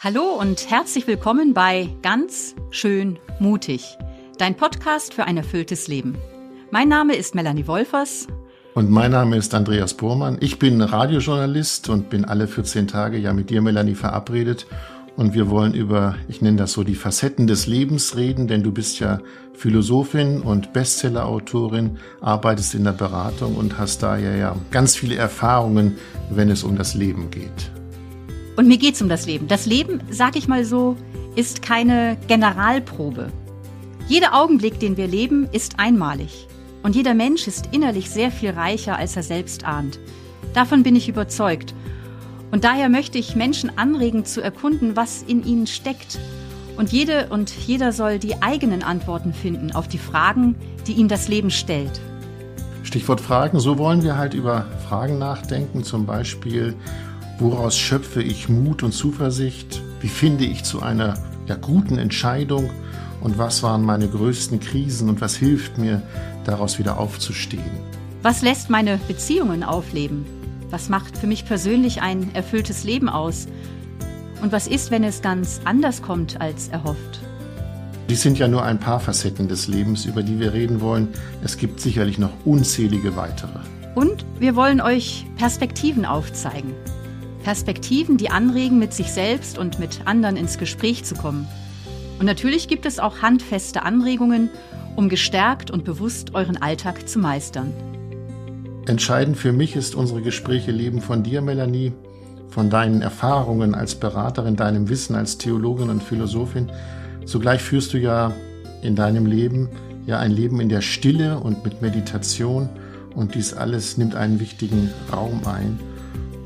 Hallo und herzlich willkommen bei Ganz schön mutig, dein Podcast für ein erfülltes Leben. Mein Name ist Melanie Wolfers. Und mein Name ist Andreas Bohrmann. Ich bin Radiojournalist und bin alle 14 Tage ja mit dir, Melanie, verabredet. Und wir wollen über, ich nenne das so, die Facetten des Lebens reden, denn du bist ja Philosophin und Bestsellerautorin, arbeitest in der Beratung und hast daher ja ganz viele Erfahrungen, wenn es um das Leben geht. Und mir geht's um das Leben. Das Leben, sag ich mal so, ist keine Generalprobe. Jeder Augenblick, den wir leben, ist einmalig. Und jeder Mensch ist innerlich sehr viel reicher, als er selbst ahnt. Davon bin ich überzeugt. Und daher möchte ich Menschen anregen, zu erkunden, was in ihnen steckt. Und jede und jeder soll die eigenen Antworten finden auf die Fragen, die ihm das Leben stellt. Stichwort Fragen, so wollen wir halt über Fragen nachdenken, zum Beispiel, Woraus schöpfe ich Mut und Zuversicht? Wie finde ich zu einer ja, guten Entscheidung? Und was waren meine größten Krisen und was hilft mir, daraus wieder aufzustehen? Was lässt meine Beziehungen aufleben? Was macht für mich persönlich ein erfülltes Leben aus? Und was ist, wenn es ganz anders kommt als erhofft? Dies sind ja nur ein paar Facetten des Lebens, über die wir reden wollen. Es gibt sicherlich noch unzählige weitere. Und wir wollen euch Perspektiven aufzeigen. Perspektiven, die anregen, mit sich selbst und mit anderen ins Gespräch zu kommen. Und natürlich gibt es auch handfeste Anregungen, um gestärkt und bewusst euren Alltag zu meistern. Entscheidend für mich ist unsere Gespräche leben von dir, Melanie, von deinen Erfahrungen als Beraterin, deinem Wissen als Theologin und Philosophin. Zugleich führst du ja in deinem Leben ja ein Leben in der Stille und mit Meditation und dies alles nimmt einen wichtigen Raum ein.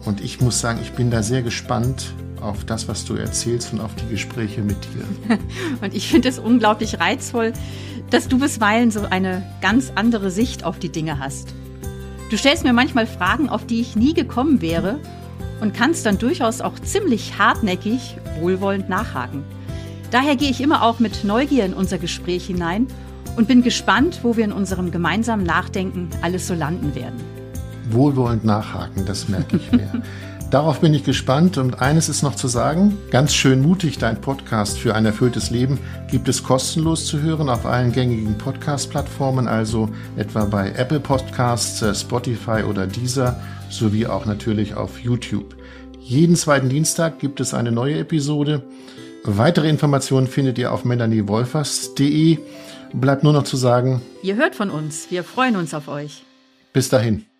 Und ich muss sagen, ich bin da sehr gespannt auf das, was du erzählst und auf die Gespräche mit dir. und ich finde es unglaublich reizvoll, dass du bisweilen so eine ganz andere Sicht auf die Dinge hast. Du stellst mir manchmal Fragen, auf die ich nie gekommen wäre und kannst dann durchaus auch ziemlich hartnäckig, wohlwollend nachhaken. Daher gehe ich immer auch mit Neugier in unser Gespräch hinein und bin gespannt, wo wir in unserem gemeinsamen Nachdenken alles so landen werden wohlwollend nachhaken, das merke ich mir. Darauf bin ich gespannt und eines ist noch zu sagen, ganz schön mutig, dein Podcast für ein erfülltes Leben gibt es kostenlos zu hören auf allen gängigen Podcast-Plattformen, also etwa bei Apple Podcasts, äh, Spotify oder Deezer, sowie auch natürlich auf YouTube. Jeden zweiten Dienstag gibt es eine neue Episode. Weitere Informationen findet ihr auf melaniewolfers.de. Bleibt nur noch zu sagen, ihr hört von uns, wir freuen uns auf euch. Bis dahin.